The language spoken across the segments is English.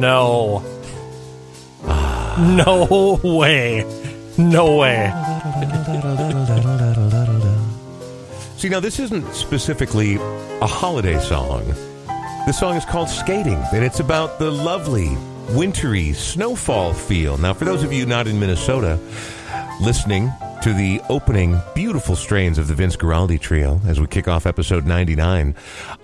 No. No way. No way. See, now this isn't specifically a holiday song. This song is called Skating, and it's about the lovely, wintry snowfall feel. Now, for those of you not in Minnesota, listening to the opening beautiful strains of the Vince Guaraldi Trio as we kick off episode 99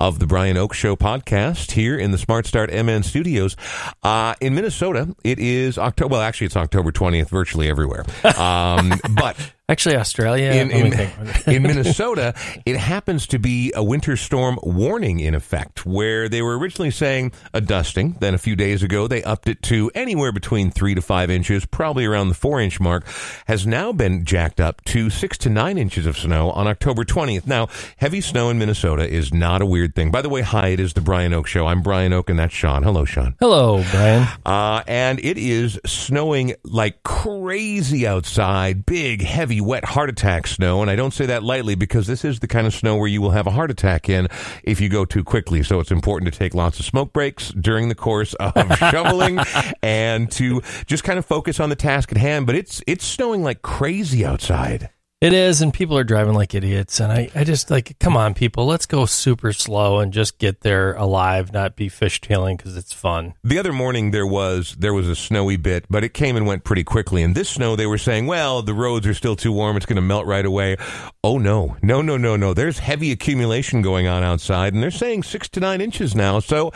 of the Brian Oake Show podcast here in the Smart Start MN studios. Uh, in Minnesota, it is October. Well, actually, it's October 20th virtually everywhere. Um, but Actually, Australia. in, in, in Minnesota, it happens to be a winter storm warning in effect, where they were originally saying a dusting. Then a few days ago, they upped it to anywhere between three to five inches, probably around the four inch mark, has now been jacked up to six to nine inches of snow on October 20th. Now, heavy snow in Minnesota is not a weird thing. By the way, hi, it is the Brian Oake Show. I'm Brian Oake, and that's Sean. Hello, Sean. Hello, Brian. Uh, and it is snowing like crazy outside. Big, heavy, wet heart attack snow. And I don't say that lightly because this is the kind of snow where you will have a heart attack in if you go too quickly. So it's important to take lots of smoke breaks during the course of shoveling and to just kind of focus on the task at hand. But it's it's snowing like crazy outside. It is, and people are driving like idiots. And I, I just like, come on, people, let's go super slow and just get there alive, not be fishtailing because it's fun. The other morning there was there was a snowy bit, but it came and went pretty quickly. And this snow, they were saying, well, the roads are still too warm; it's going to melt right away. Oh no, no, no, no, no! There's heavy accumulation going on outside, and they're saying six to nine inches now. So.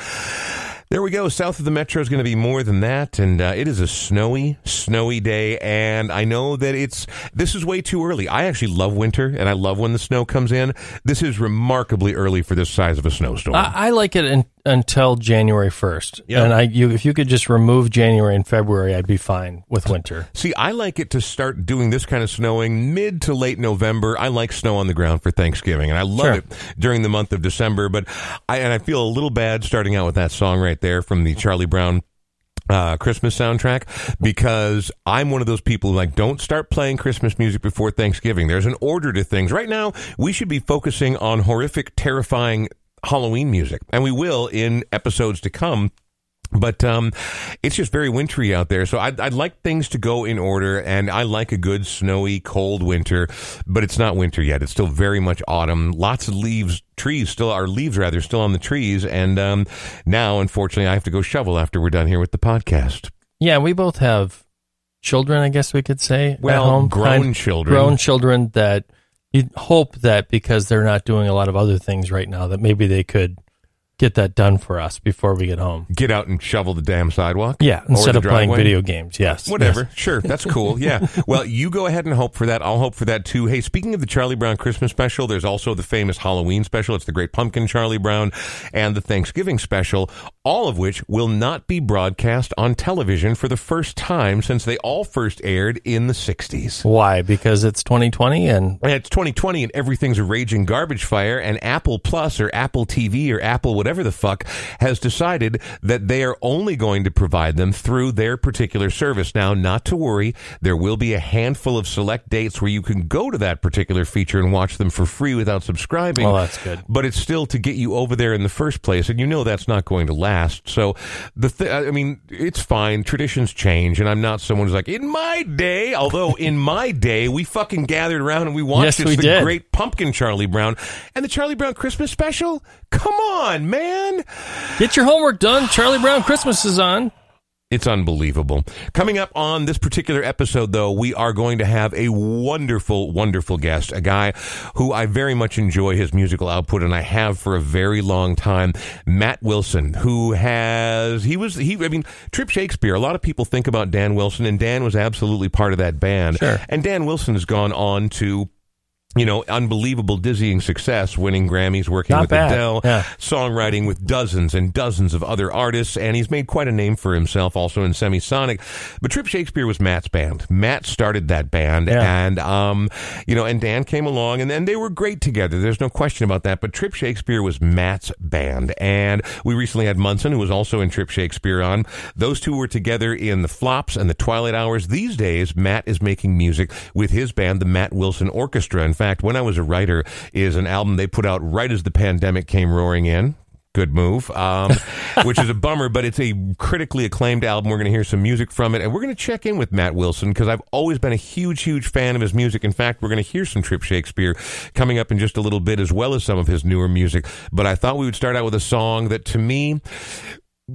There we go. South of the metro is going to be more than that, and uh, it is a snowy, snowy day. And I know that it's this is way too early. I actually love winter, and I love when the snow comes in. This is remarkably early for this size of a snowstorm. I, I like it in, until January first, Yeah. and I, you, if you could just remove January and February, I'd be fine with winter. See, I like it to start doing this kind of snowing mid to late November. I like snow on the ground for Thanksgiving, and I love Sure. it during the month of December. But I and I feel a little bad starting out with that song right there from the Charlie Brown uh, Christmas soundtrack because I'm one of those people who like don't start playing Christmas music before Thanksgiving. There's an order to things. Right now, we should be focusing on horrific, terrifying Halloween music, and we will in episodes to come. But um, it's just very wintry out there, so I'd, I'd like things to go in order, and I like a good snowy, cold winter. But it's not winter yet; it's still very much autumn. Lots of leaves, trees still are leaves rather still on the trees, and um, now, unfortunately, I have to go shovel after we're done here with the podcast. Yeah, we both have children, I guess we could say. at Well, home. grown Kind- children. Grown children that you'd hope that because they're not doing a lot of other things right now, that maybe they could get that done for us before we get home. Get out and shovel the damn sidewalk. Yeah, instead of playing video games. Yes. Whatever. Yes. Sure. That's cool. Yeah. well, you go ahead and hope for that. I'll hope for that too. Hey, speaking of the Charlie Brown Christmas special, there's also the famous Halloween special. It's the Great Pumpkin Charlie Brown and the Thanksgiving special, all of which will not be broadcast on television for the first time since they all first aired in the 60s. Why? Because it's 2020 and And it's 2020 and everything's a raging garbage fire and Apple Plus or Apple TV or Apple whatever the fuck has decided that they are only going to provide them through their particular service. Now, not to worry, there will be a handful of select dates where you can go to that particular feature and watch them for free without subscribing. Well, that's good. But it's still to get you over there in the first place, and you know that's not going to last. So the th- I mean, it's fine. Traditions change, and I'm not someone who's like, in my day. Although in my day, we fucking gathered around and we watched Yes, we the did. Great Pumpkin Charlie Brown and the Charlie Brown Christmas special. Come on, man. Get your homework done. Charlie Brown Christmas is on. It's unbelievable. Coming up on this particular episode, though, we are going to have a wonderful, wonderful guest, a guy who I very much enjoy his musical output, and I have for a very long time. Matt Wilson, who has he was he I mean Trip Shakespeare. A lot of people think about Dan Wilson, and Dan was absolutely part of that band. Sure. And Dan Wilson has gone on to you know, unbelievable, dizzying success, winning Grammys, working Not with bad. Adele, Yeah. songwriting with dozens and dozens of other artists, and he's made quite a name for himself also in Semisonic. But Trip Shakespeare was Matt's band. Matt started that band, Yeah. and um, you know, and Dan came along, and then they were great together. There's no question about that. But Trip Shakespeare was Matt's band, and we recently had Munson, who was also in Trip Shakespeare, on. Those two were together in the Flops and the Twilight Hours. These days, Matt is making music with his band, the Matt Wilson Orchestra. In fact, when I was a writer, is an album they put out right as the pandemic came roaring in. Good move, um, which is a bummer, but it's a critically acclaimed album. We're going to hear some music from it, and we're going to check in with Matt Wilson because I've always been a huge, huge fan of his music. In fact, we're going to hear some Trip Shakespeare coming up in just a little bit, as well as some of his newer music. But I thought we would start out with a song that, to me,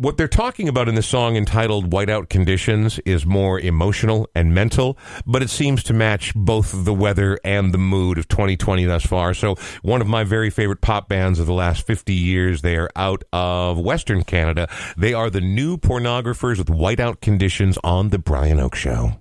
what they're talking about in the song entitled Whiteout Conditions is more emotional and mental, but it seems to match both the weather and the mood of 2020 thus far. So, one of my very favorite pop bands of the last 50 years, they are out of Western Canada. They are the new pornographers with Whiteout Conditions on The Brian Oake Show.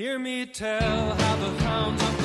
Hear me tell how the hounds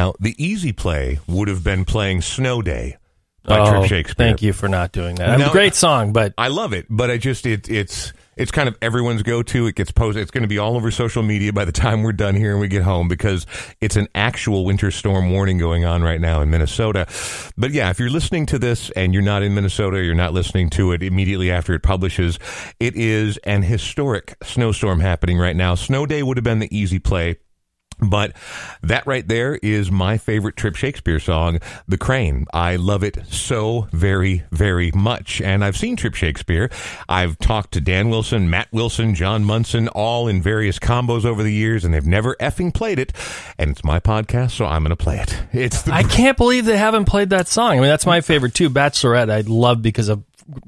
Now, the easy play would have been playing Snow Day by oh, Trip Shakespeare. thank you for not doing that. No, great song, but I love it, but I just it it's it's kind of everyone's go to. It gets posted. It's going to be all over social media by the time we're done here and we get home because it's an actual winter storm warning going on right now in Minnesota. But yeah, if you're listening to this and you're not in Minnesota, you're not listening to it immediately after it publishes. It is an historic snowstorm happening right now. Snow Day would have been the easy play. But that right there is my favorite Trip Shakespeare song, The Crane. I love it so very, very much. And I've seen Trip Shakespeare. I've talked to Dan Wilson, Matt Wilson, John Munson, all in various combos over the years, and they've never effing played it. And it's my podcast, so I'm going to play it. It's the I can't believe they haven't played that song. I mean, that's my favorite too. Bachelorette, I love because a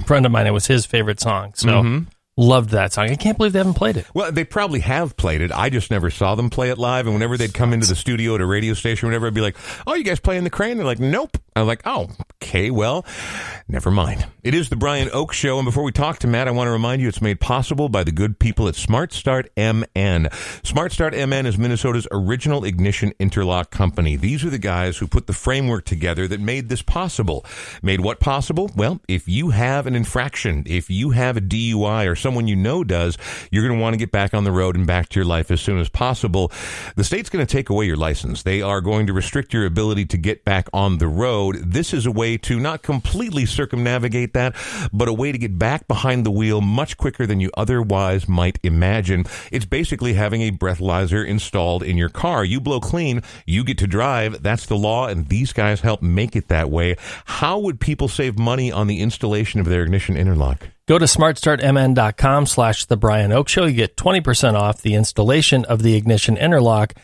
friend of mine, it was his favorite song. So Mm-hmm. Loved that song. I can't believe they haven't played it. Well, they probably have played it. I just never saw them play it live. And whenever they'd come into the studio at a radio station, whenever I'd be like, "Oh, you guys playing the Crane?" They're like, "Nope." I'm like, "Oh, okay. Well, never mind." It is the Brian Oake Show, and before we talk to Matt, I want to remind you it's made possible by the good people at Smart Start MN. Smart Start MN is Minnesota's original ignition interlock company. These are the guys who put the framework together that made this possible. Made what possible? Well, if you have an infraction, if you have a DUI or someone you know does, you're going to want to get back on the road and back to your life as soon as possible. The state's going to take away your license. They are going to restrict your ability to get back on the road. This is a way to not completely circumnavigate that, but a way to get back behind the wheel much quicker than you otherwise might imagine. It's basically having a breathalyzer installed in your car. You blow clean, you get to drive. That's the law, and these guys help make it that way. How would people save money on the installation of their ignition interlock? Go to smartstartmn.com slash the Brian Oake Show. You get 20% off the installation of the ignition interlock.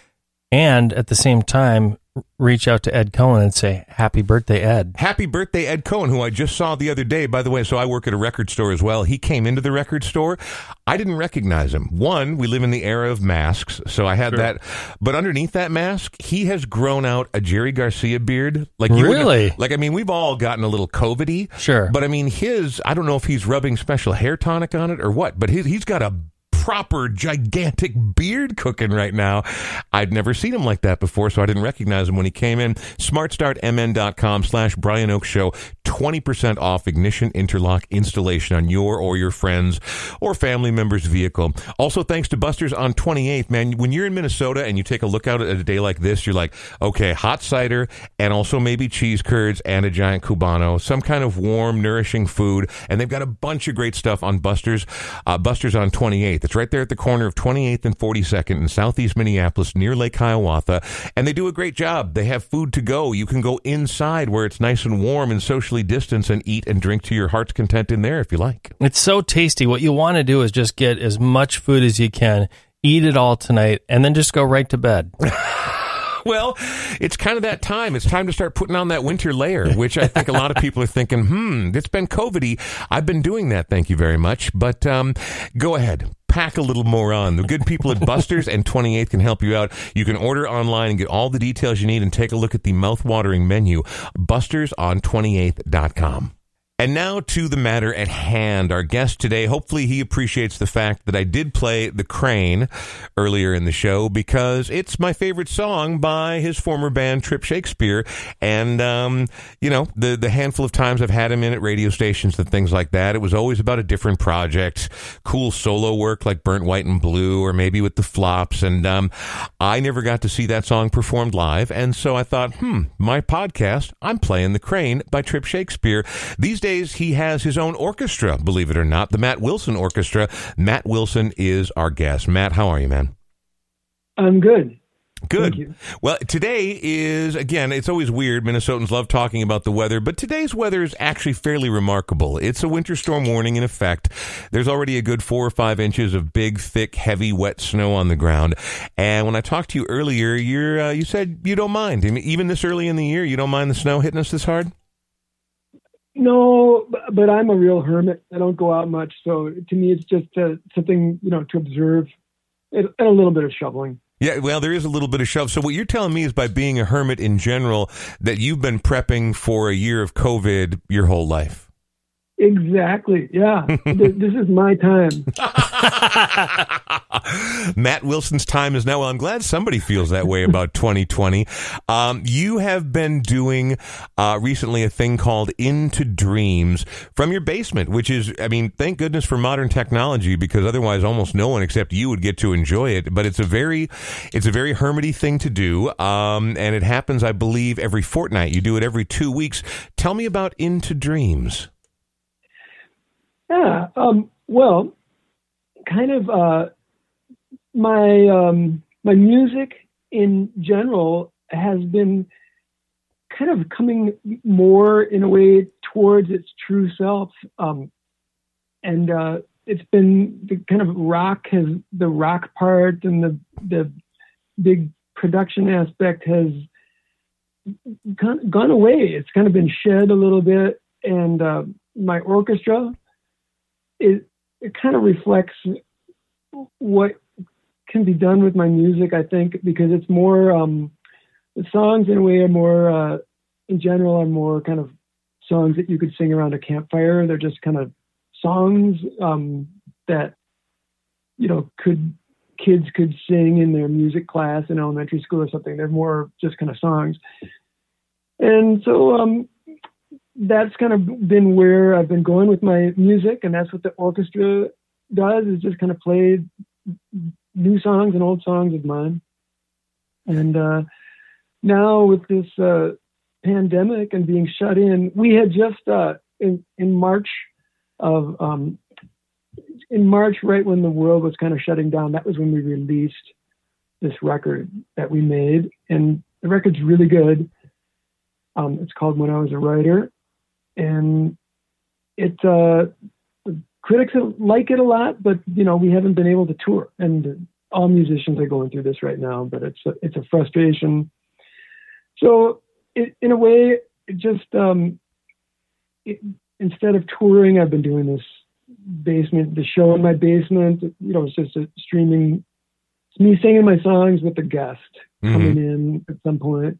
and at the same time reach out to Ed Cohen and say happy birthday, Ed. Happy birthday, Ed Cohen, who I just saw the other day. By the way, so I work at a record store as well. He came into the record store. I didn't recognize him. One, we live in the era of masks, so I had that. But underneath that mask, he has grown out a Jerry Garcia beard. Like you Really? Like I mean, we've all gotten a little COVIDy. Sure. But I mean, his. I don't know if he's rubbing special hair tonic on it or what. But his, he's got a proper gigantic beard cooking right now. I'd never seen him like that before, so I didn't recognize him when he came in. SmartStartMN.com slash Brian Oake Show. 20% off ignition interlock installation on your or your friends or family member's vehicle. Also, thanks to Busters on 28th, man, when you're in Minnesota and you take a look out at a day like this, you're like, okay, hot cider and also maybe cheese curds and a giant Cubano, some kind of warm, nourishing food. And they've got a bunch of great stuff on Busters. Uh, Busters on 28th. It's right there at the corner of 28th and 42nd in southeast Minneapolis near Lake Hiawatha. And they do a great job. They have food to go. You can go inside where it's nice and warm and socially distanced and eat and drink to your heart's content in there if you like. It's so tasty. What you want to do is just get as much food as you can, eat it all tonight, and then just go right to bed. Well, it's kind of that time. It's time to start putting on that winter layer, which I think a lot of people are thinking, hmm, it's been COVID I've been doing that. Thank you very much. But um, go ahead. Pack a little more on. The good people at Busters and 28th can help you out. You can order online and get all the details you need and take a look at the mouth-watering menu. Busters on 28th.com. And now to the matter at hand. Our guest today, hopefully he appreciates the fact that I did play The Crane earlier in the show because it's my favorite song by his former band Trip Shakespeare. And, um, you know, the, the handful of times I've had him in at radio stations and things like that, it was always about a different project, cool solo work like Burnt White and Blue or maybe with the flops. And, um, I never got to see that song performed live. And so I thought, hmm, my podcast, I'm playing The Crane by Trip Shakespeare. These days, he has his own orchestra, believe it or not, the Matt Wilson Orchestra. Matt Wilson is our guest. Matt, how are you, man? I'm good. Good. Thank you. Well, today is, again, it's always weird. Minnesotans love talking about the weather, but today's weather is actually fairly remarkable. It's a winter storm warning in effect. There's already a good four or five inches of big, thick, heavy, wet snow on the ground. And when I talked to you earlier, you're, uh, you said you don't mind. I mean, even this early in the year, you don't mind the snow hitting us this hard? No, but I'm a real hermit. I don't go out much, so to me, it's just uh, something you know to observe, and, and a little bit of shoveling. Yeah, well, there is a little bit of shove. So what you're telling me is by being a hermit in general, that you've been prepping for a year of COVID your whole life. Exactly. Yeah. This is my time. Matt Wilson's time is now. Well, I'm glad somebody feels that way about 2020. Um, you have been doing uh, recently a thing called Into Dreams from your basement, which is, I mean, thank goodness for modern technology because otherwise almost no one except you would get to enjoy it. But it's a very, it's a very hermity thing to do, um, and it happens, I believe, every fortnight. You do it every two weeks. Tell me about Into Dreams. Yeah. Um, well, kind of uh, my um, my music in general has been kind of coming more in a way towards its true self, um, and uh, it's been the kind of rock has the rock part and the the big production aspect has gone, away. It's kind of been shed a little bit, and uh, my orchestra it it kind of reflects what can be done with my music. I think because it's more um, the songs in a way are more uh, in general are more kind of songs that you could sing around a campfire. They're just kind of songs um, that you know could kids could sing in their music class in elementary school or something. They're more just kind of songs. And so um, that's kind of been where I've been going with my music, and that's what the orchestra does is just kind of play new songs and old songs of mine. And uh, now with this uh, pandemic and being shut in, we had just uh, in in March of um, in March, right when the world was kind of shutting down, that was when we released this record that we made, and the record's really good. Um, it's called When I Was a Writer, and it uh, critics like it a lot, but you know we haven't been able to tour, and all musicians are going through this right now, but it's a, it's a frustration. So it, in a way, it just um, it, instead of touring, I've been doing this basement, the show in my basement. You know, it's just a streaming. It's me singing my songs with a guest Mhm. coming in at some point,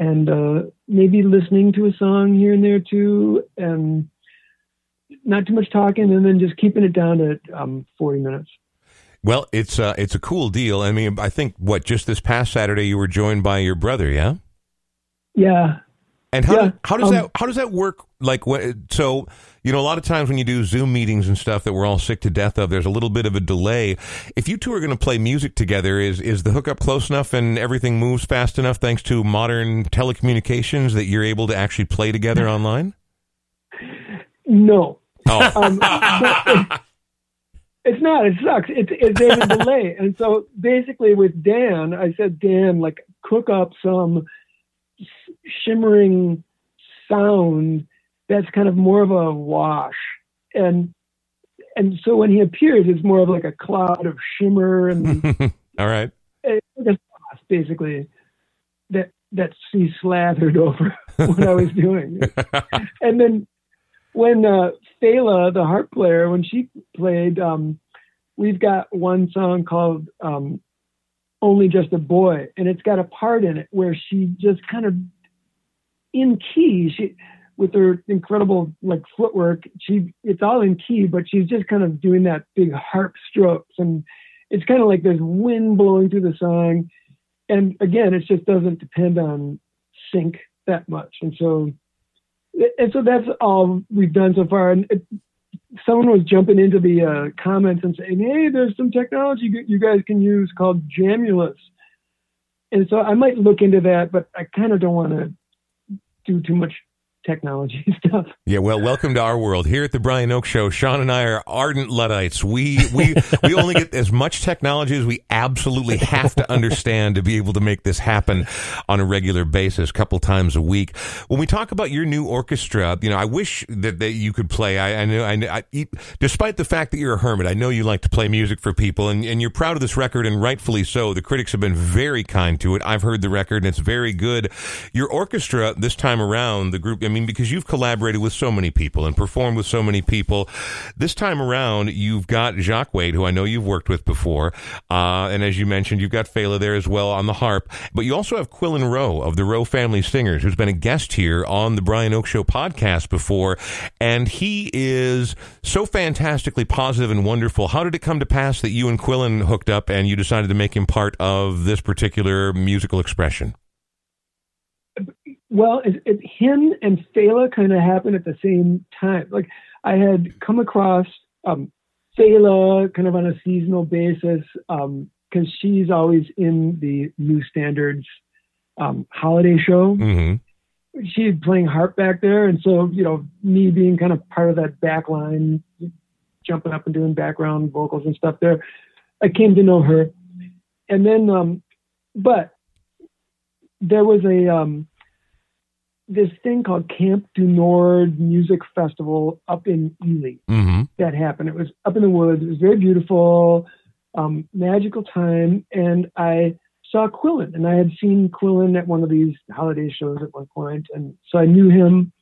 and uh, maybe listening to a song here and there too, and not too much talking, and then just keeping it down to um, 40 minutes. Well, it's uh, it's a cool deal. I mean, I think what just this past Saturday you were joined by your brother, yeah. Yeah, And how Yeah, how does um, that how does that work? Like, when, so you know, a lot of times when you do Zoom meetings and stuff that we're all sick to death of, there's a little bit of a delay. If you two are going to play music together, is is the hookup close enough and everything moves fast enough thanks to modern telecommunications that you're able to actually play together online? no, Oh, um, but it- it's not. It sucks. It's it, there's a delay, and so basically with Dan, I said, Dan, like cook up some shimmering sound that's kind of more of a wash, and and so when he appears, it's more of like a cloud of shimmer and all right. it's like a sauce, basically that that she slathered over what I was doing. and then when uh Phala, the harp player, when she played, um, we've got one song called um, Only Just a Boy, and it's got a part in it where she just kind of in key, she with her incredible like footwork, she it's all in key, but she's just kind of doing that big harp strokes and it's kind of like there's wind blowing through the song. And again, it just doesn't depend on sync that much. And so and so that's all we've done so far. And it, someone was jumping into the uh, comments and saying, "Hey, there's some technology you- you guys can use called Jamulus." And so I might look into that, but I kind of don't want to do too much technology stuff. Yeah, well, welcome to our world. Here at the Brian Oake Show, Sean and I are ardent Luddites. We we we only get as much technology as we absolutely have to understand to be able to make this happen on a regular basis, a couple times a week. When we talk about your new orchestra, you know, I wish that, that you could play. I, I know, I, I, despite the fact that you're a hermit, I know you like to play music for people, and, and you're proud of this record, and rightfully so. The critics have been very kind to it. I've heard the record, and it's very good. Your orchestra this time around, the group, mean, because you've collaborated with so many people and performed with so many people, this time around, you've got Jacques Wait, who I know you've worked with before, uh, and as you mentioned, you've got Phala there as well on the harp, but you also have Quillan Roe of the Roe Family Singers, who's been a guest here on the Brian Oake Show podcast before, and he is so fantastically positive and wonderful. How did it come to pass that you and Quillan hooked up and you decided to make him part of this particular musical expression? Well, it, it, him and Phala kind of happened at the same time. Like I had come across um, Phala kind of on a seasonal basis because she's always in the New Standards um, holiday show. hmm She's playing harp back there, and so you know me being kind of part of that back line, jumping up and doing background vocals and stuff there. I came to know her, and then, um, but there was a um, this thing called Camp du Nord Music Festival up in Ely hmm that happened. It was up in the woods. It was very beautiful, um, magical time. And I saw Quillan, and I had seen Quillan at one of these holiday shows at one point, and so I knew him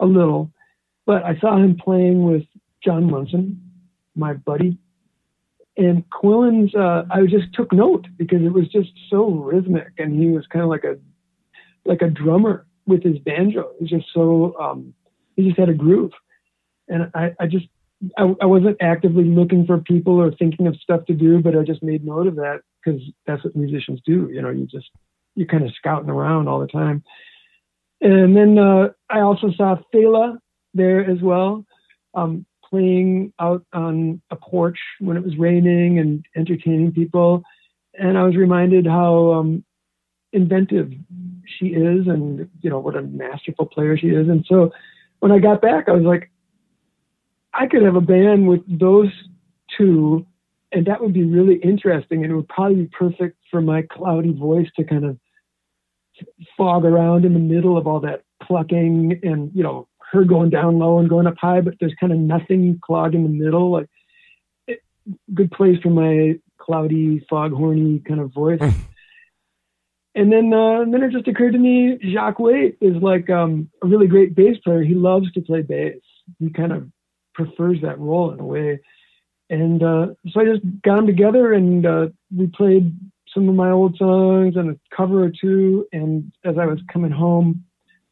a little. But I saw him playing with John Munson, my buddy. And Quillan's, uh, I just took note because it was just so rhythmic, and he was kind of like a like a drummer with his banjo. He was just so um, he just had a groove, and I, I just I, I wasn't actively looking for people or thinking of stuff to do, but I just made note of that because that's what musicians do. You know, you just you're kind of scouting around all the time. And then uh, I also saw Phala there as well, um, playing out on a porch when it was raining and entertaining people. And I was reminded how um, inventive she is, and you know what a masterful player she is. And so when I got back, I was like, I could have a band with those two, and that would be really interesting, and it would probably be perfect for my cloudy voice to kind of fog around in the middle of all that plucking and you know her going down low and going up high, but there's kind of nothing clogged in the middle. Like it, good place for my cloudy, foghorny kind of voice. and then, uh, then it just occurred to me, Jacques Wait is like um, a really great bass player. He loves to play bass. He kind of prefers that role in a way. And uh, so I just got them together and uh, we played some of my old songs and a cover or two. And as I was coming home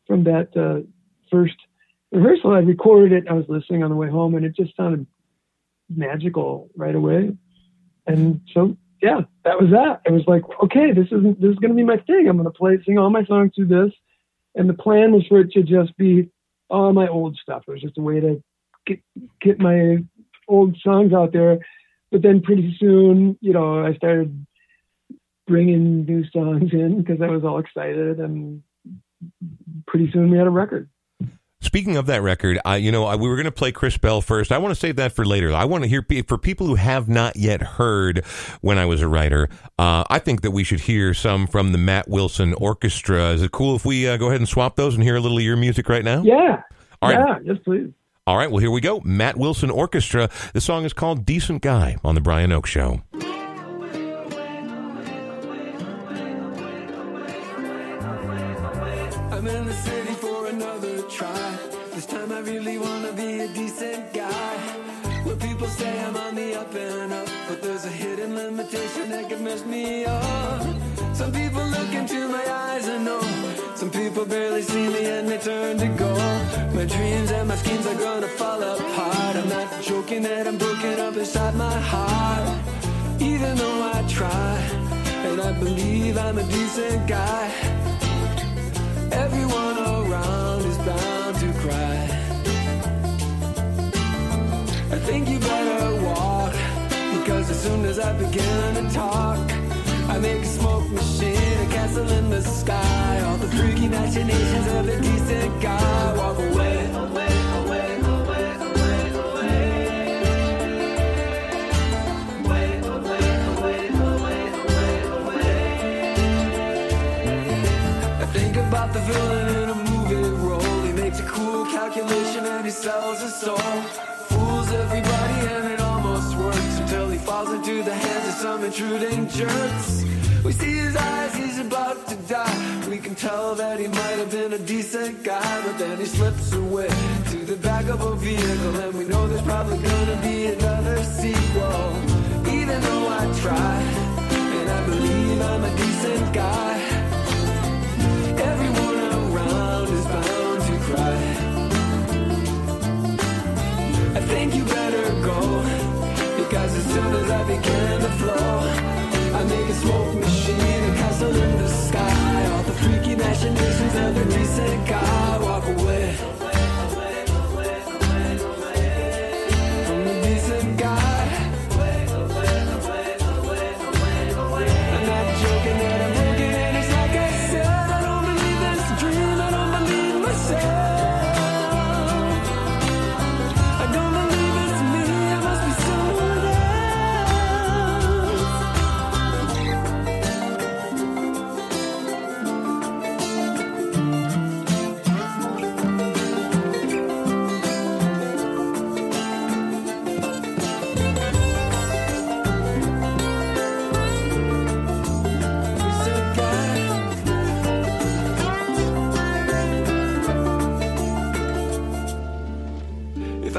from that uh, first rehearsal, I recorded it. I was listening on the way home and it just sounded magical right away. And so, yeah, that was that. It was like, okay, this isn't, this is going to be my thing. I'm going to play, sing all my songs through this. And the plan was for it to just be all my old stuff. It was just a way to get, get my old songs out there. But then pretty soon, you know, I started bringing new songs in because I was all excited, and pretty soon we had a record. Speaking of that record, I, you know, I, we were going to play Chris Bell first. I want to save that for later. I want to hear pe- for people who have not yet heard "When I Was a Writer." Uh, I think that we should hear some from the Matt Wilson Orchestra. Is it cool if we uh, go ahead and swap those and hear a little of your music right now? Yeah. All right. Yeah. Yes, please. All right. Well, here we go. Matt Wilson Orchestra. The song is called "Decent Guy" on the Brian Oake Show. Mess me up. Some people look into my eyes and know. Some people barely see me and they turn to gold. My dreams and my schemes are gonna fall apart. I'm not joking that I'm broken up inside my heart. Even though I try, and I believe I'm a decent guy. Everyone around is bound to cry. I think you better soon as I begin to talk, I make a smoke machine, a castle in the sky. All the freaky machinations of a decent guy walk away, away, away, about the villain in a movie role. He makes a cool calculation and he sells his soul. Into the hands of some intruding jerks. We see his eyes, he's about to die. We can tell that he might have been a decent guy, but then he slips away to the back of a vehicle, and we know there's probably gonna be another sequel. Even though I try, and I believe I'm a decent guy. Everyone around is bound to cry. I think you better go because as soon as I begin to flow, I make a smoke machine, a castle in the sky. All the freaky machinations of a decent guy walk away.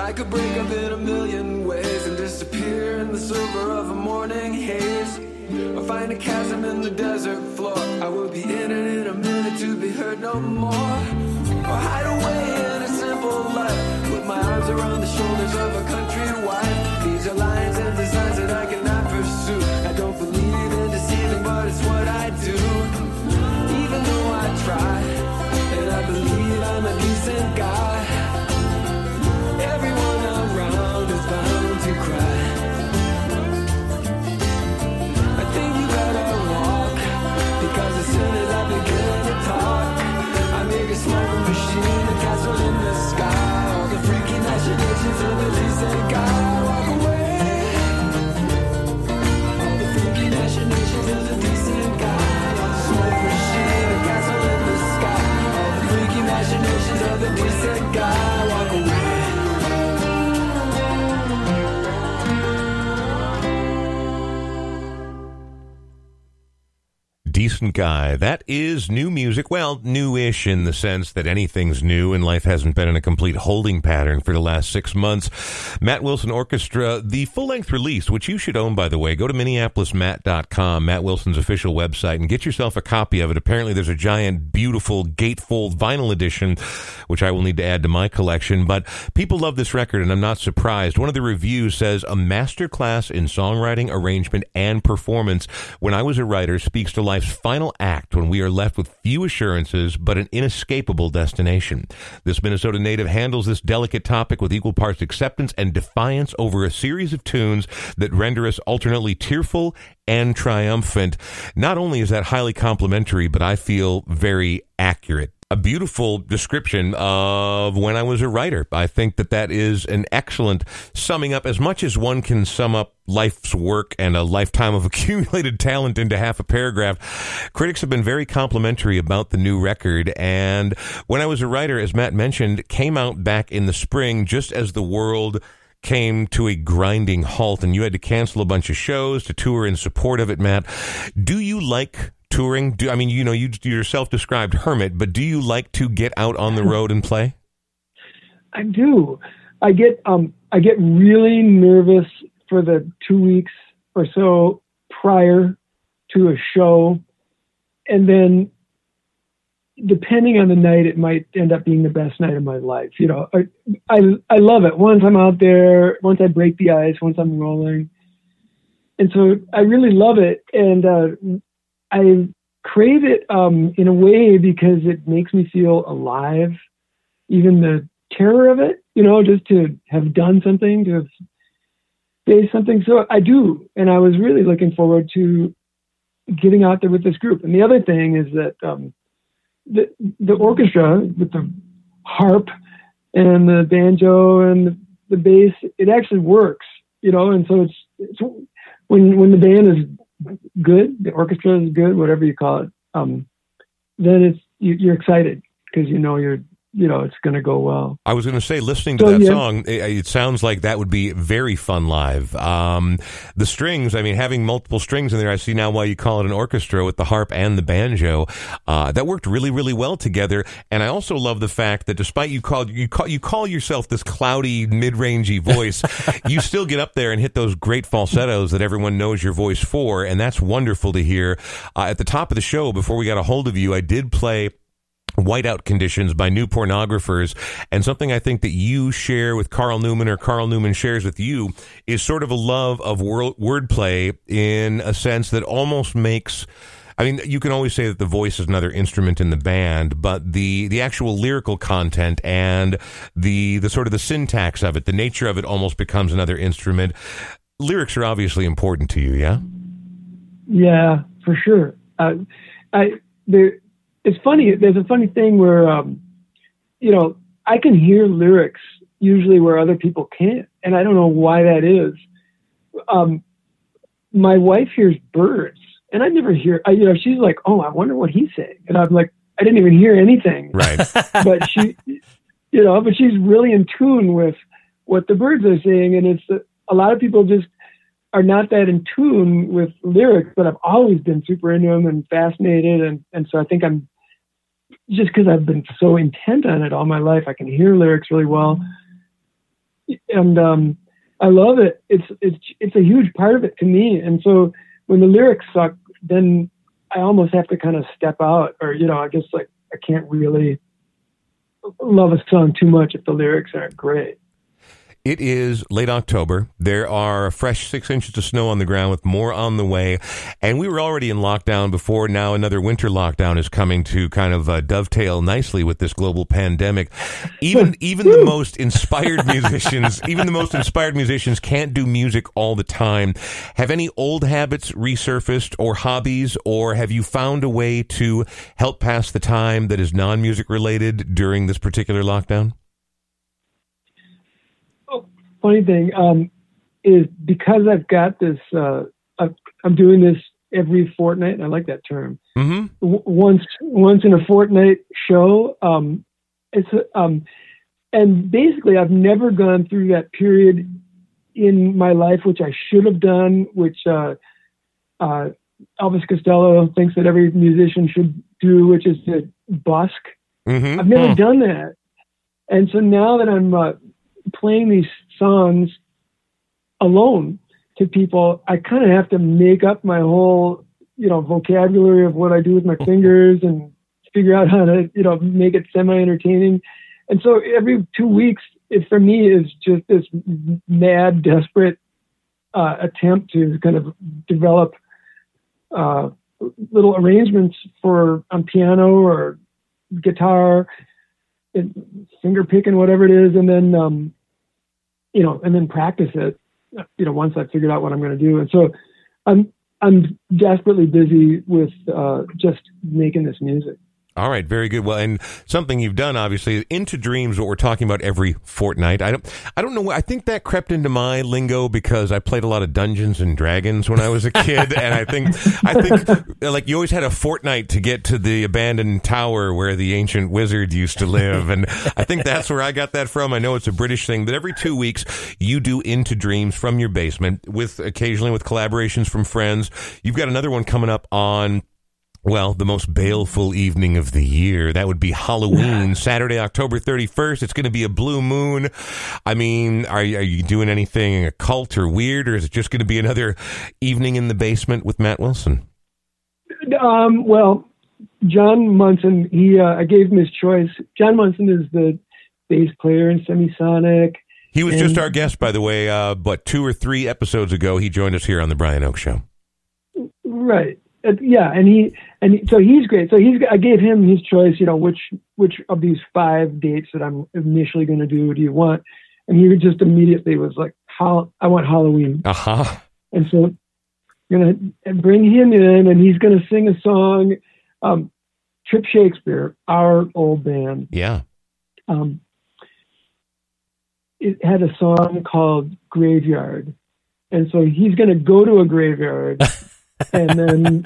I could break up in a million ways and disappear in the silver of a morning haze, or find a chasm in the desert floor, I would be in it in a minute to be heard no more. Or hide away in a simple life, with my arms around the shoulders of a country wife. Guy. That is new music. Well, newish in the sense that anything's new and life hasn't been in a complete holding pattern for the last six months. Matt Wilson Orchestra, the full length release, which you should own, by the way. Go to MinneapolisMatt.com, Matt Wilson's official website, and get yourself a copy of it. Apparently, there's a giant, beautiful gatefold vinyl edition, which I will need to add to my collection. But people love this record, and I'm not surprised. One of the reviews says a masterclass in songwriting, arrangement, and performance. When I was a writer, speaks to life's final act when we are left with few assurances but an inescapable destination. This Minnesota native handles this delicate topic with equal parts acceptance and defiance over a series of tunes that render us alternately tearful and triumphant. Not only is that highly complimentary, but I feel very accurate a beautiful description of when I was a writer. I think that that is an excellent summing up as much as one can sum up life's work and a lifetime of accumulated talent into half a paragraph. Critics have been very complimentary about the new record. And when I was a writer, as Matt mentioned, came out back in the spring just as the world came to a grinding halt and you had to cancel a bunch of shows to tour in support of it, Matt. Do you like touring? Do I mean you know you yourself described hermit, but do you like to get out on the road and play? I do. I get um I get really nervous for the two weeks or so prior to a show, and then depending on the night, it might end up being the best night of my life. You know, I I, I love it. Once I'm out there, once I break the ice, once I'm rolling, and so I really love it, and uh, I crave it um, in a way because it makes me feel alive. Even the terror of it, you know, just to have done something, to have faced something. So I do, and I was really looking forward to getting out there with this group. And the other thing is that um, the the orchestra with the harp and the banjo and the bass, it actually works, you know. And so it's, it's when when the band is good, the orchestra is good, whatever you call it. Um, then it's you, you're excited because you know you're you know it's going to go well. I was going to say, listening to So, that yeah. song, it, it sounds like that would be very fun live. Um, the strings, I mean, having multiple strings in there, I see now why you call it an orchestra with the harp and the banjo. Uh, that worked really, really well together. And I also love the fact that despite you called you call you call yourself this cloudy, mid-rangey voice, you still get up there and hit those great falsettos that everyone knows your voice for, and that's wonderful to hear. Uh, at the top of the show, before we got a hold of you, I did play whiteout conditions by new pornographers and something I think that you share with Carl Newman or Carl Newman shares with you is sort of a love of wor- wordplay in a sense that almost makes I mean, you can always say that the voice is another instrument in the band, but the, the actual lyrical content and the, the sort of the syntax of it, the nature of it almost becomes another instrument. Lyrics are obviously important to you, yeah? Yeah, for sure. Uh, I there. It's funny. There's a funny thing where, um, you know, I can hear lyrics usually where other people can't, and I don't know why that is. Um, my wife hears birds, and I never hear. I, you know, she's like, "Oh, I wonder what he's saying," and I'm like, "I didn't even hear anything." Right. but she, you know, but she's really in tune with what the birds are saying, and it's a lot of people just are not that in tune with lyrics, but I've always been super into them and fascinated, and and so I think I'm just because I've been so intent on it all my life, I can hear lyrics really well, and um, I love it. It's it's it's a huge part of it to me, and so when the lyrics suck, then I almost have to kind of step out, or you know, I guess like I can't really love a song too much if the lyrics aren't great. It is late October. There are fresh six inches of snow on the ground with more on the way. And we were already in lockdown before. Now another winter lockdown is coming to kind of uh, dovetail nicely with this global pandemic. Even, even the most inspired musicians, even the most inspired musicians can't do music all the time. Have any old habits resurfaced or hobbies, or have you found a way to help pass the time that is non-music related during this particular lockdown? Funny thing um, is because I've got this, uh, I've, I'm doing this every fortnight. And I like that term. Mm-hmm. W- once, once in a fortnight show. Um, it's um, and basically I've never gone through that period in my life which I should have done, which uh, uh, Elvis Costello thinks that every musician should do, which is to busk. hmm I've never done that. And so now that I'm uh, playing these songs alone to people, I kind of have to make up my whole, you know, vocabulary of what I do with my fingers and figure out how to, you know, make it semi-entertaining. And so every two weeks, it for me is just this mad, desperate uh, attempt to kind of develop uh, little arrangements for on piano or guitar and finger picking, whatever it is, and then um, you know, and then practice it. You know, once I've figured out what I'm going to do, and so I'm I'm desperately busy with uh, just making this music. All right, very good. Well, and something you've done, obviously, into dreams. What we're talking about every fortnight. I don't, I don't know. I think that crept into my lingo because I played a lot of Dungeons and Dragons when I was a kid, and I think, I think, uh, like you always had a fortnight to get to the abandoned tower where the ancient wizard used to live, and I think that's where I got that from. I know it's a British thing, but every two weeks you do into dreams from your basement with occasionally with collaborations from friends. You've got another one coming up on. Well, the most baleful evening of the year. That would be Halloween, Saturday, October 31st. It's going to be a blue moon. I mean, are, are you doing anything occult or weird, or is it just going to be another evening in the basement with Matt Wilson? Um, well, John Munson, he uh, I gave him his choice. John Munson is the bass player in Semisonic. He was just our guest, by the way, uh, but two or three episodes ago, he joined us here on the Brian Oake Show. Right. Uh, yeah, and he and he, so he's great. So he's I gave him his choice. You know, which which of these five dates that I'm initially going to do do you want? And he just immediately was like, "How I want Halloween." Uh huh. And so I'm gonna bring him in, and he's gonna sing a song. Um, Trip Shakespeare, our old band, Yeah. um, it had a song called Graveyard. And so he's going to go to a graveyard and then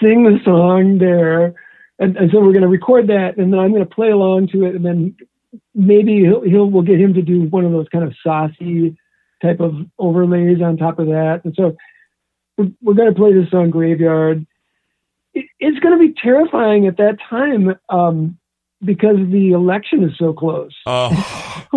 sing the song there. And, and so we're going to record that, and then I'm going to play along to it, and then maybe he'll, he'll we'll get him to do one of those kind of saucy type of overlays on top of that. And so we're, we're going to play this song Graveyard. It, it's going to be terrifying at that time um, because the election is so close. Oh,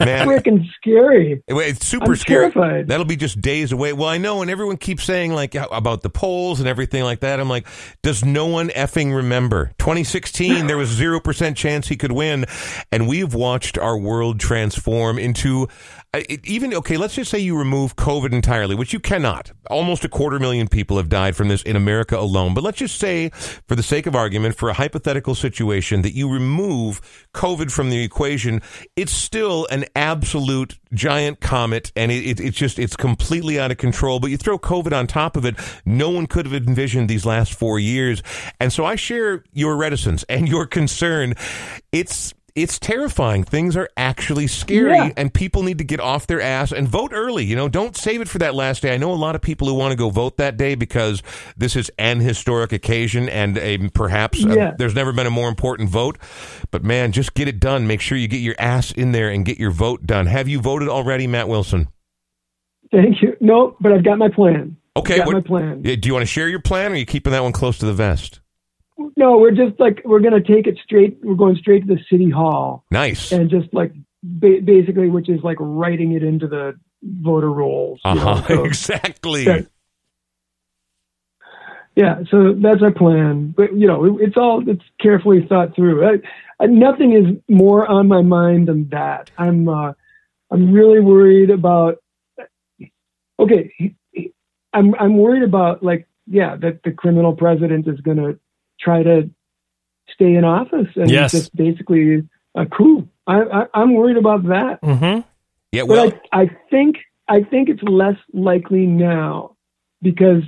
man. Freaking scary. It's super I'm scary. terrified. That'll be just days away. Well, I know, and everyone keeps saying like about the polls and everything like that. I'm like, does no one effing remember 2016? there was zero percent chance he could win, and we've watched our world transform into it, even okay. Let's just say you remove COVID entirely, which you cannot. Almost a quarter million people have died from this in America alone. But let's just say, for the sake of argument, for a hypothetical situation, that you remove COVID from the equation, it's still an absolute giant comet, and it, it, it's just it's completely out of control. But you throw COVID on top of it, no one could have envisioned these last four years, and so I share your reticence and your concern. It's it's terrifying. Things are actually scary, Yeah. and people need to get off their ass and vote early. You know, don't save it for that last day. I know a lot of people who want to go vote that day because this is an historic occasion, and a, perhaps Yeah. there's never been a more important vote. But man, just get it done. Make sure you get your ass in there and get your vote done. Have you voted already, Matt Wilson? Thank you. No, but I've got my plan. Okay, got what- my plan. Do you want to share your plan, or are you keeping that one close to the vest? No, we're just like we're going to take it straight. We're going straight to the city hall Nice. and just like ba- basically, which is like writing it into the voter rolls. you Uh know, huh. so- exactly. Yeah. yeah, so that's our plan. But you know, it, it's all it's carefully thought through. I, I, nothing is more on my mind than that. I'm uh, I'm really worried about. Okay, I'm I'm worried about like yeah that the criminal president is going to try to stay in office and Yes. just basically a coup. I, I I'm worried about that. Mm-hmm. Yeah. Well. But I, I think I think it's less likely now because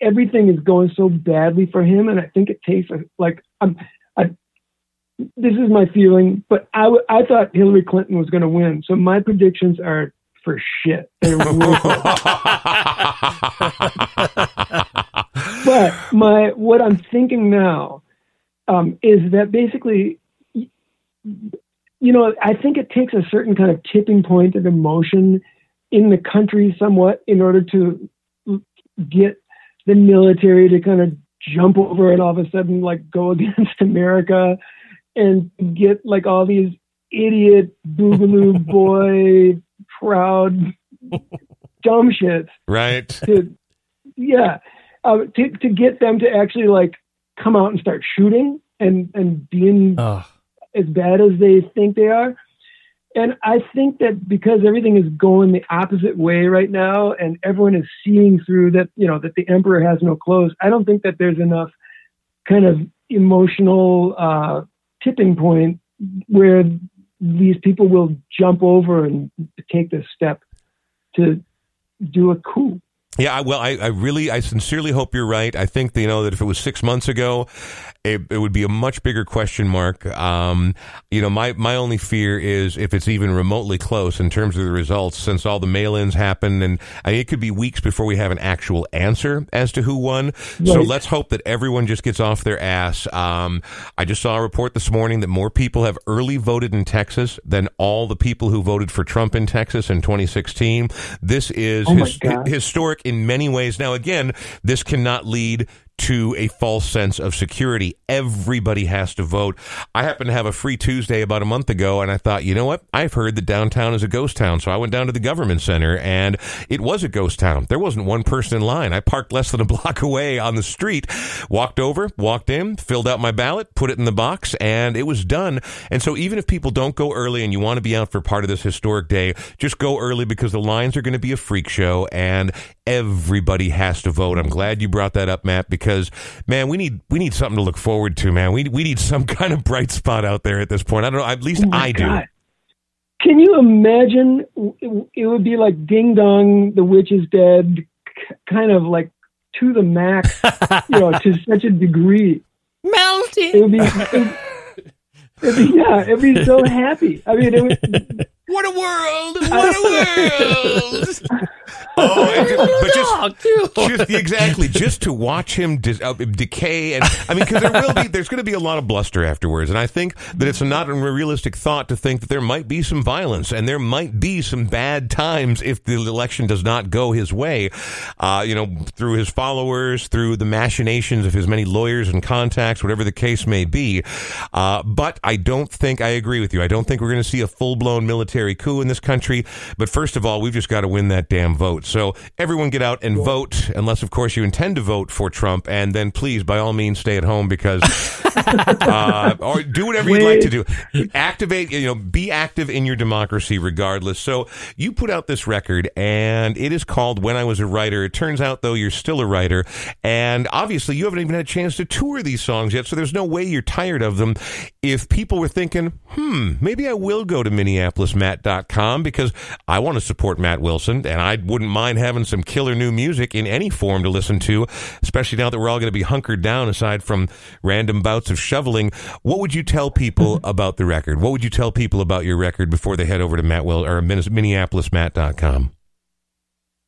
everything is going so badly for him, and I think it takes a, like I'm. I, this is my feeling, but I, w- I thought Hillary Clinton was going to win, so my predictions are for shit. They're worthless. but my what I'm thinking now um, is that basically, you know, I think it takes a certain kind of tipping point of emotion in the country, somewhat, in order to get the military to kind of jump over and all of a sudden like go against America and get like all these idiot boogaloo boy proud dumb shits Right. to yeah uh, to to get them to actually like come out and start shooting and and being Oh, as bad as they think they are. And I think that because everything is going the opposite way right now, and everyone is seeing through that, you know, that the emperor has no clothes. I don't think that there's enough kind of emotional uh, tipping point where these people will jump over and take this step to do a coup. Yeah, well, I, I really, I sincerely hope you're right. I think you know that if it was six months ago, it, it would be a much bigger question mark. Um, you know, my my only fear is if it's even remotely close in terms of the results, since all the mail-ins happen, and I mean, it could be weeks before we have an actual answer as to who won. So let's hope that everyone just gets off their ass. Um, I just saw a report this morning that more people have early voted in Texas than all the people who voted for Trump in Texas in 2016. This is Oh his, historic in many ways. Now, again, this cannot lead to a false sense of security. Everybody has to vote. I happened to have a free Tuesday about a month ago, and I thought, you know what? I've heard that downtown is a ghost town. So I went down to the government center, and it was a ghost town. There wasn't one person in line. I parked less than a block away on the street, walked over, walked in, filled out my ballot, put it in the box, and it was done. And so even if people don't go early and you want to be out for part of this historic day, just go early because the lines are going to be a freak show and everybody has to vote. I'm glad you brought that up, Matt, because man, we need we need something to look forward to, man. We we need some kind of bright spot out there at this point. I don't know. At least Oh my I do. Can you imagine? It it would be like Ding Dong, the witch is dead, kind of like to the max, you know, to such a degree. melting. It would be, it would, it'd be yeah, it'd be so happy. I mean, it would, What a world! What a world! Oh, and ju- but just just exactly just to watch him dis- uh, decay and i mean because there will be there's going to be a lot of bluster afterwards and i think that it's not a realistic thought to think that there might be some violence and there might be some bad times if the election does not go his way uh, you know through his followers through the machinations of his many lawyers and contacts whatever the case may be. Uh, but i don't think i agree with you. I don't think we're going to see a full-blown military coup in this country but first of all we've just got to win that damn vote so everyone get out and vote unless of course you intend to vote for trump and then please by all means stay at home because uh, or do whatever you'd like to do. Activate you know be active in your democracy regardless. So you put out this record and it is called when i was a writer. It turns out though you're still a writer and obviously you haven't even had a chance to tour these songs yet so there's no way you're tired of them. If people were thinking hmm maybe i will go to minneapolismatt.com because i want to support matt wilson and i wouldn't mind having some killer new music in any form to listen to especially now that we're all going to be hunkered down aside from random bouts of shoveling what would you tell people about the record what would you tell people about your record before they head over to matt will or Minne- minneapolismatt.com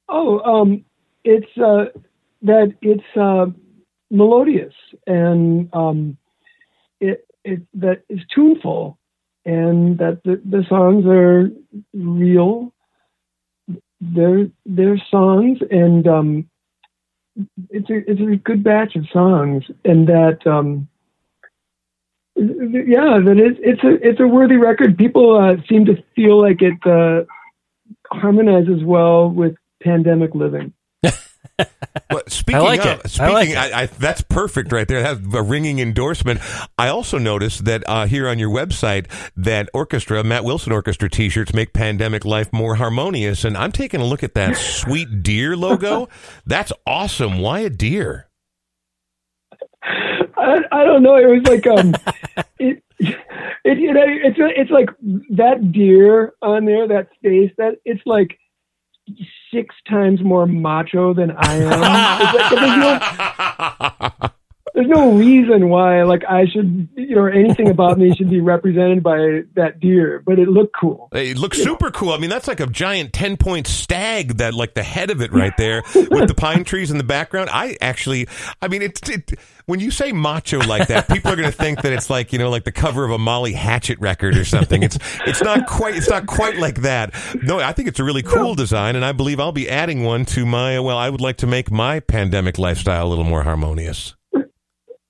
oh, um, it's uh, that it's uh, melodious and um, it it that is tuneful and that the, the songs are real. They're they're songs and um, it's a it's a good batch of songs and that um, yeah that it's it's a it's a worthy record. People uh, seem to feel like it uh, harmonizes well with pandemic living. But speaking I like of, it. I speaking, like it. I, I, that's perfect right there. That's a ringing endorsement. I also noticed that uh, here on your website that orchestra, Matt Wilson Orchestra T-shirts make pandemic life more harmonious, and I'm taking a look at that sweet deer logo. That's awesome. Why a deer? I, I don't know. It was like um, it, it you know it's it's like that deer on there, that face. That it's like six times more macho than I am. Like, reason why like I should you know or anything about me should be represented by that deer, but it looked cool. It looks super cool. I mean, that's like a giant 10 point stag that, like, the head of it right there with the pine trees in the background. I actually, I mean, it's, it, when you say macho like that, people are going to think that it's like, you know, like the cover of a Molly Hatchet record or something. It's, it's not quite, it's not quite like that. No, I think it's a really cool design, and I believe I'll be adding one to my, well, I would like to make my pandemic lifestyle a little more harmonious.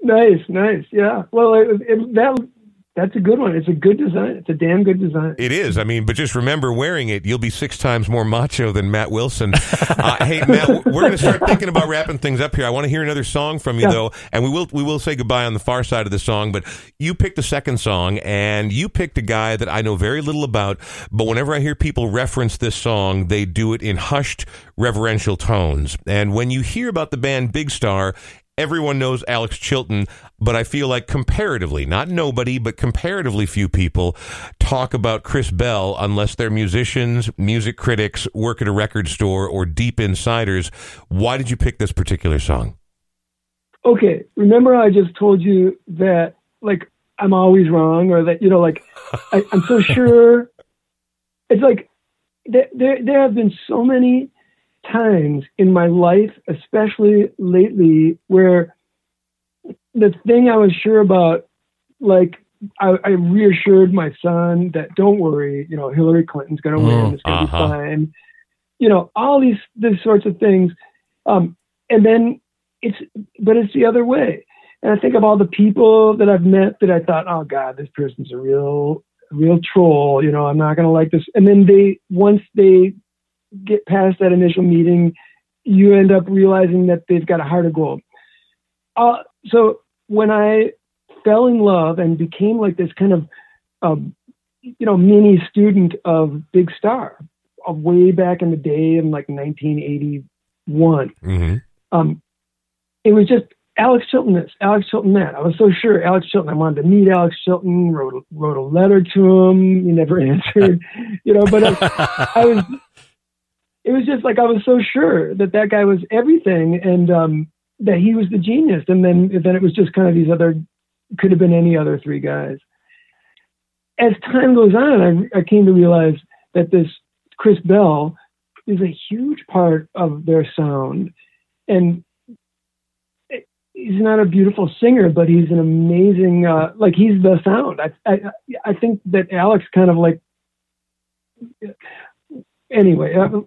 Nice, nice, yeah. Well, it, it, that that's a good one. It's a good design. It's a damn good design. It is. I mean, but just remember wearing it, you'll be six times more macho than Matt Wilson. Uh, hey, Matt, we're going to start thinking about wrapping things up here. I want to hear another song from you, Yeah. though, and we will we will say goodbye on the far side of the song. But you picked the second song, and you picked a guy that I know very little about. But whenever I hear people reference this song, they do it in hushed, reverential tones. And when you hear about the band Big Star. Everyone knows Alex Chilton, but I feel like comparatively, not nobody, but comparatively few people talk about Chris Bell unless they're musicians, music critics, work at a record store, or deep insiders. Why did you pick this particular song? Okay, remember I just told you that like I'm always wrong, or that you know, like I, I'm so sure. It's like there, there there have been so many times in my life, especially lately, where the thing I was sure about, like I, I reassured my son that don't worry, you know, Hillary Clinton's going to win, Mm, it's going to uh-huh. be fine, you know, all these these sorts of things, um, and then it's but it's the other way, and I think of all the people that I've met that I thought, oh God, this person's a real real troll, you know, I'm not going to like this, and then they once they get past that initial meeting, you end up realizing that they've got a heart of gold. Uh, so when I fell in love and became like this kind of, um, you know, mini student of Big Star, of way back in the day in like 1981, Mm-hmm. um, it was just Alex Chilton this, Alex Chilton that. I was so sure Alex Chilton. I wanted to meet Alex Chilton. Wrote a, wrote a letter to him. He never answered, you know. But I, I was. It was just like I was so sure that that guy was everything, and um, that he was the genius. And then then it was just kind of these other could have been any other three guys. As time goes on, I, I came to realize that this Chris Bell is a huge part of their sound, and he's not a beautiful singer, but he's an amazing, uh, like he's the sound. I, I, I think that Alex kind of like, anyway, uh,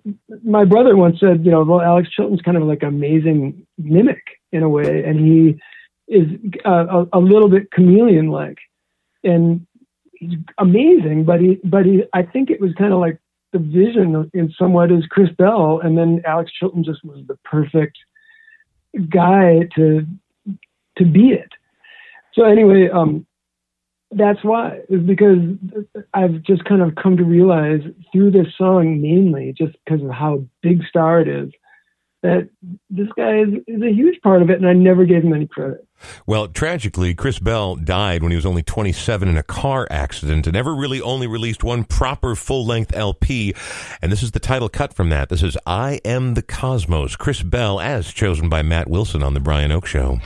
my brother once said, you know, well, Alex Chilton's kind of like amazing mimic in a way. And he is uh, a, a little bit chameleon like and he's amazing, but he, but he, I think it was kind of like the vision in somewhat is Chris Bell. And then Alex Chilton just was the perfect, guy to to be it. So anyway, um, that's why is because I've just kind of come to realize through this song mainly just because of how big star it is that this guy is, is a huge part of it, and I never gave him any credit. Well, tragically, Chris Bell died when he was only 27 in a car accident and never really only released one proper full length LP. And this is the title cut from that. This is I Am the Cosmos. Chris Bell, as chosen by Matt Wilson on The Brian Oake Show.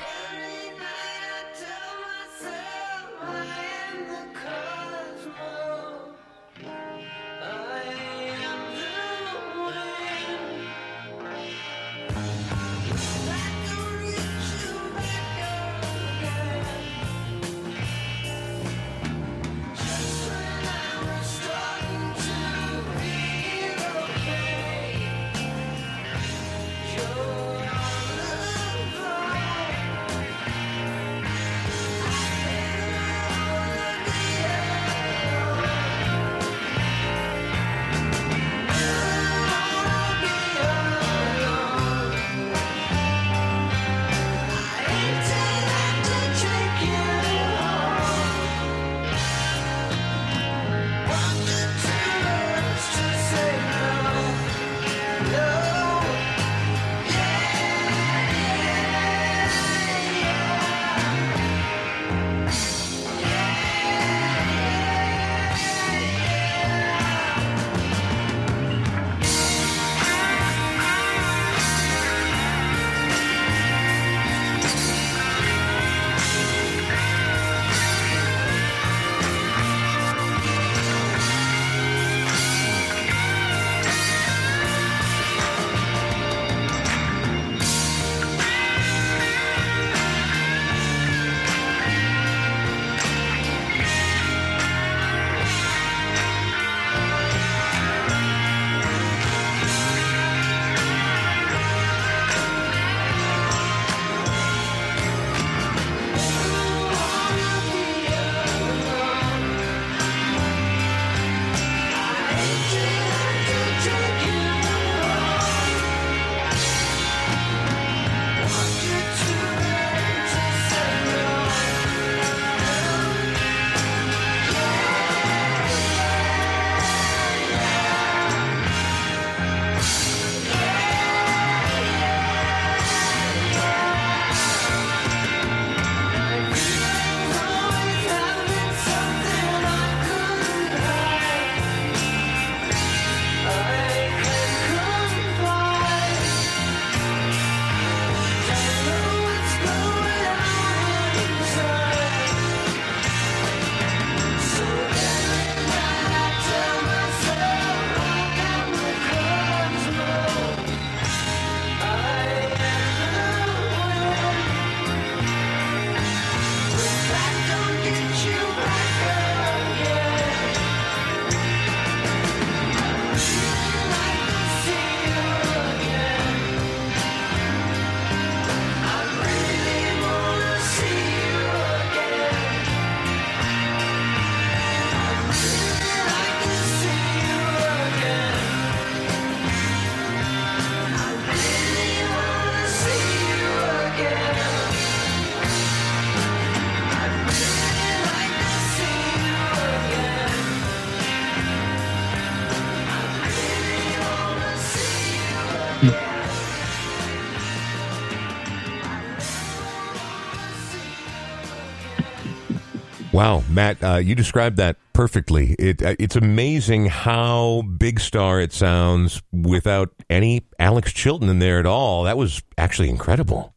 Wow, Matt, uh, you described that perfectly. It uh, it's amazing how big star it sounds without any Alex Chilton in there at all. That was actually incredible.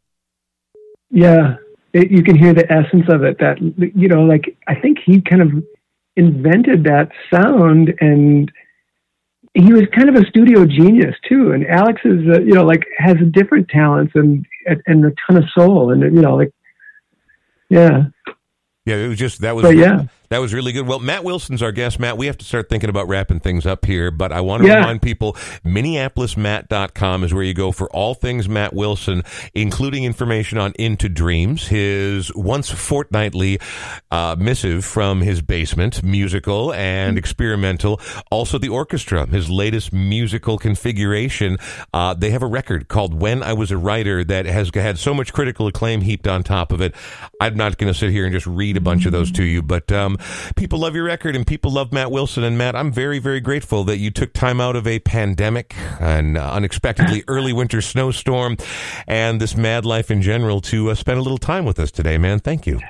Yeah, it, you can hear the essence of it. That you know, like I think he kind of invented that sound, and he was kind of a studio genius too. And Alex is, uh, you know, like has different talents and and a ton of soul, and you know, like yeah, Yeah, it was just that was But yeah. That was really good. Well, Matt Wilson's our guest. Matt, we have to start thinking about wrapping things up here, but I want to Yeah. remind people minneapolismatt.com is where you go for all things Matt Wilson, including information on Into Dreams, his once fortnightly uh, missive from his basement, musical and experimental. Also the orchestra, his latest musical configuration. Uh, they have a record called When I Was a Writer that has had so much critical acclaim heaped on top of it. I'm not going to sit here and just read a bunch of those to you, but um, people love your record and people love Matt Wilson. And Matt, I'm very, very grateful that you took time out of a pandemic and uh, unexpectedly early winter snowstorm and this mad life in general to uh, spend a little time with us today, man. Thank you.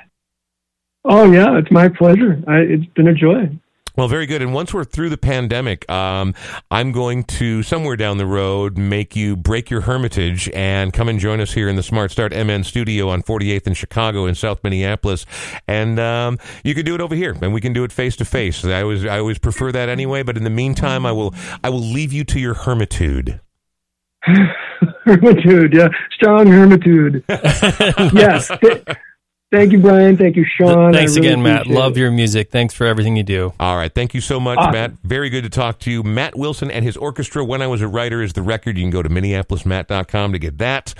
oh yeah, it's my pleasure. I, it's been a joy. Well, very good. And once we're through the pandemic, um, I'm going to somewhere down the road make you break your hermitage and come and join us here in the Smart Start MN studio on 48th in Chicago in South Minneapolis. And um, you can do it over here, and we can do it face to face. I always I always prefer that anyway. But in the meantime, I will I will leave you to your hermitude. hermitude, yeah, strong hermitude. yes. Th- Thank you, Brian. Thank you, Sean. I Thanks really again, Matt. Love it. your music. Thanks for everything you do. All right. Thank you so much, Awesome. Matt. Very good to talk to you. Matt Wilson and his orchestra, When I Was a Writer, is the record. You can go to minneapolismatt.com to get that.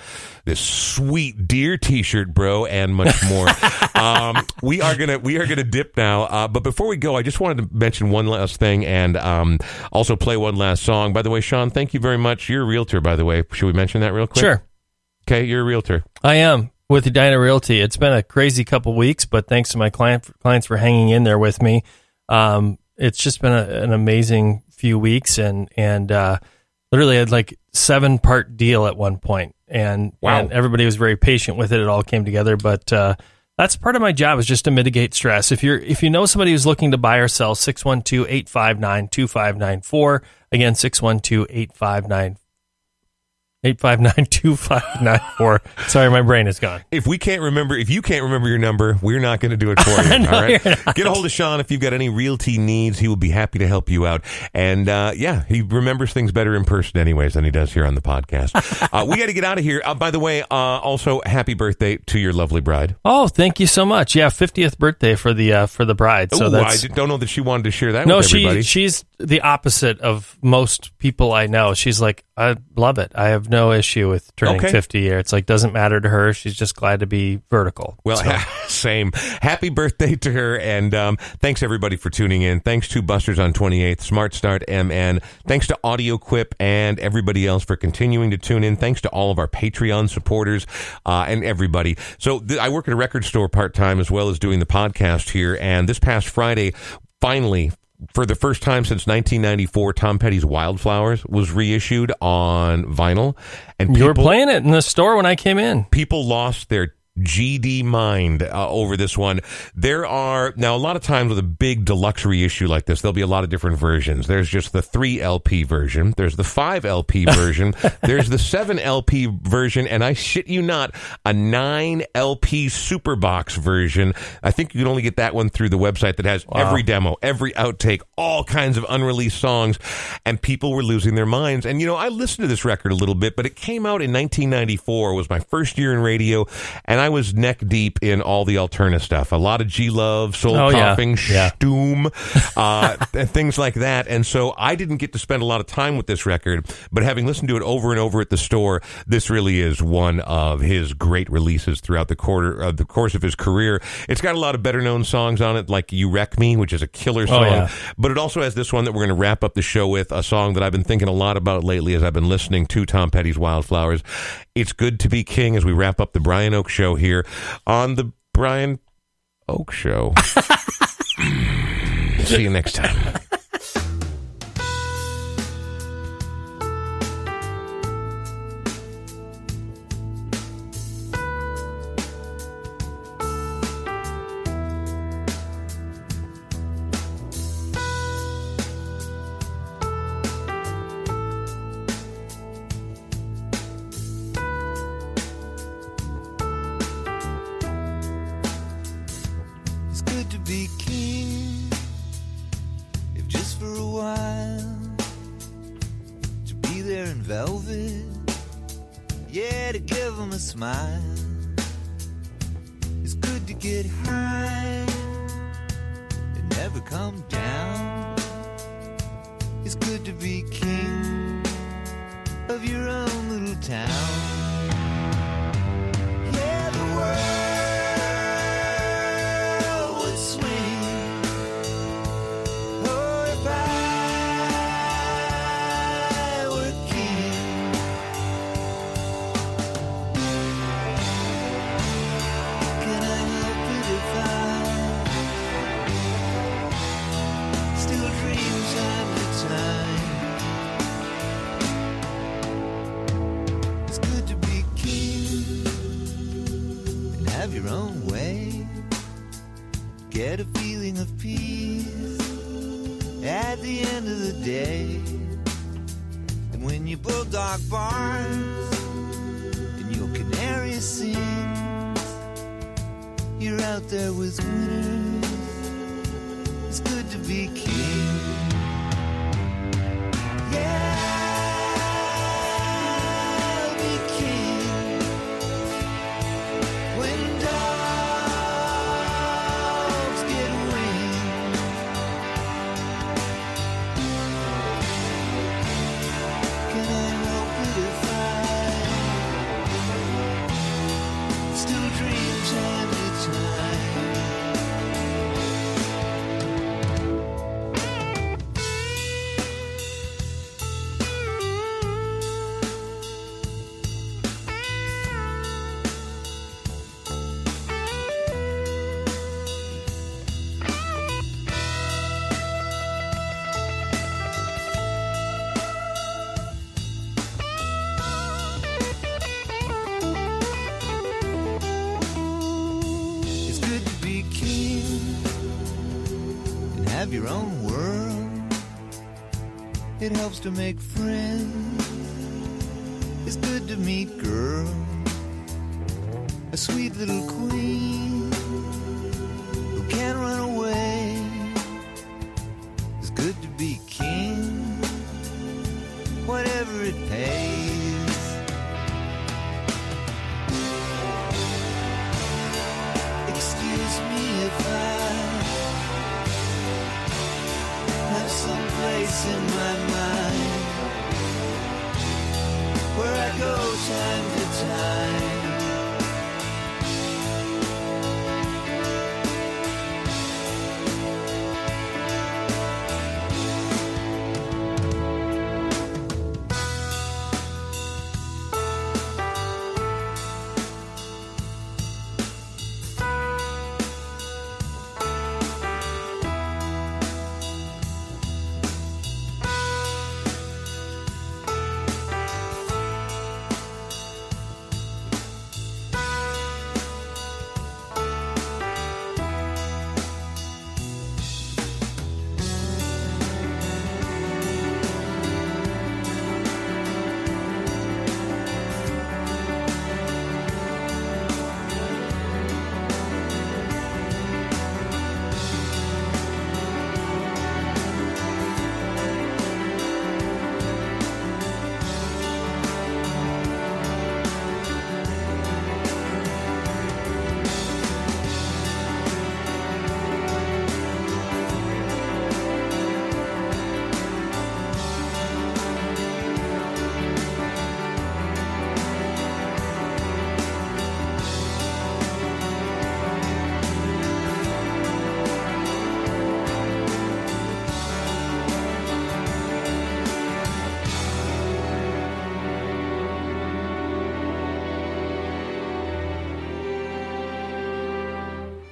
This sweet deer t-shirt, bro, and much more. um, we are gonna we are gonna dip now. Uh, but before we go, I just wanted to mention one last thing and um, also play one last song. By the way, Sean, thank you very much. You're a realtor, by the way. Should we mention that real quick? Sure. Okay, you're a realtor. I am with Edina Realty. It's been a crazy couple weeks, but thanks to my client clients for hanging in there with me. Um, it's just been a, an amazing few weeks, and and uh, literally had like seven part deal at one point, and Wow. and everybody was very patient with it. It all came together, but. Uh, that's part of my job is just to mitigate stress. If you're if you know somebody who's looking to buy or sell, 612-859-2594. Again, 612-859 859-2594. Sorry, my brain is gone. If we can't remember, if you can't remember your number, we're not going to do it for you. No, all right. Get a hold of Sean if you've got any realty needs. He will be happy to help you out. And uh, yeah, he remembers things better in person, anyways, than he does here on the podcast. uh, we got to get out of here. Uh, by the way, uh, also happy birthday to your lovely bride. Oh, thank you so much. Yeah, 50th birthday for the uh, for the bride. So Ooh, that's I don't know that she wanted to share that No, with she she's the opposite of most people I know. She's like, I love it. I have no issue with turning Okay. 50 year. It's like doesn't matter to her. She's just glad to be vertical. Well, So- same. Happy birthday to her. And um, thanks, everybody, for tuning in. Thanks to Busters on 28th, Smart Start MN. Thanks to Audio Quip and everybody else for continuing to tune in. Thanks to all of our Patreon supporters uh, and everybody. So th- I work at a record store part time as well as doing the podcast here. And this past Friday, finally, for the first time since 1994, Tom Petty's Wildflowers was reissued on vinyl. And you were playing it in the store when I came in. people lost their GD mind uh, over this one. There are now a lot of times with a big deluxe issue like this, there'll be a lot of different versions. There's just the 3 LP version, there's the 5 LP version, there's the 7 LP version, and I shit you not, a 9 LP super box version. I think you can only get that one through the website that has every demo, every outtake, all kinds of unreleased songs, and people were losing their minds. And you know, I listened to this record a little bit, but it came out in 1994. It was my first year in radio, and I was neck deep in all the alternative stuff. A lot of G Love, Soul Oh. Coughing, Yeah. Doom, uh, and things like that. And so I didn't get to spend a lot of time with this record, but having listened to it over and over at the store, this really is one of his great releases throughout the quarter uh, the course of his career. It's got a lot of better known songs on it, like "You Wreck Me," which is a killer song. yeah. But it also has this one that we're going to wrap up the show with, a song that I've been thinking a lot about lately as I've been listening to Tom Petty's Wildflowers. It's good to be king as we wrap up the Brian Oake Show here on the Brian Oake Show. See you next time. a smile. It's good to get high and never come down. It's good to be king of your own little town. Yeah, the world. helps to make friends. It's good to meet girl, a sweet little queen who can't run away. It's good to be king, whatever it pays.